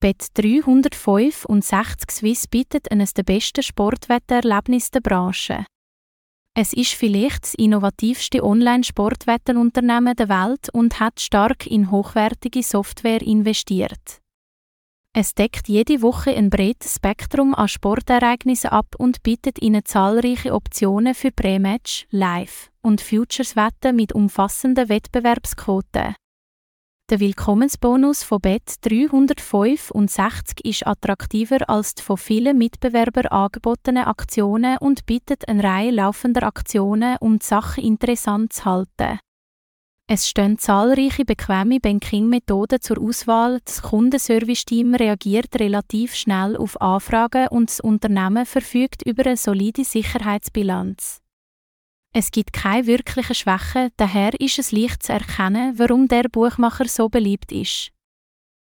Bet 365 Swiss bietet eines der besten Sportwettererlebnisse der Branche. Es ist vielleicht das innovativste Online-Sportwetterunternehmen der Welt und hat stark in hochwertige Software investiert. Es deckt jede Woche ein breites Spektrum an Sportereignissen ab und bietet Ihnen zahlreiche Optionen für Pre-Match, Live- und Futures-Wetten mit umfassenden Wettbewerbsquoten. Der Willkommensbonus von Bet 365 ist attraktiver als die von vielen Mitbewerbern angebotenen Aktionen und bietet eine Reihe laufender Aktionen, um die Sache interessant zu halten. Es stehen zahlreiche bequeme Banking-Methoden zur Auswahl. Das Kundenservice-Team reagiert relativ schnell auf Anfragen und das Unternehmen verfügt über eine solide Sicherheitsbilanz. Es gibt keine wirklichen Schwächen, daher ist es leicht zu erkennen, warum der Buchmacher so beliebt ist.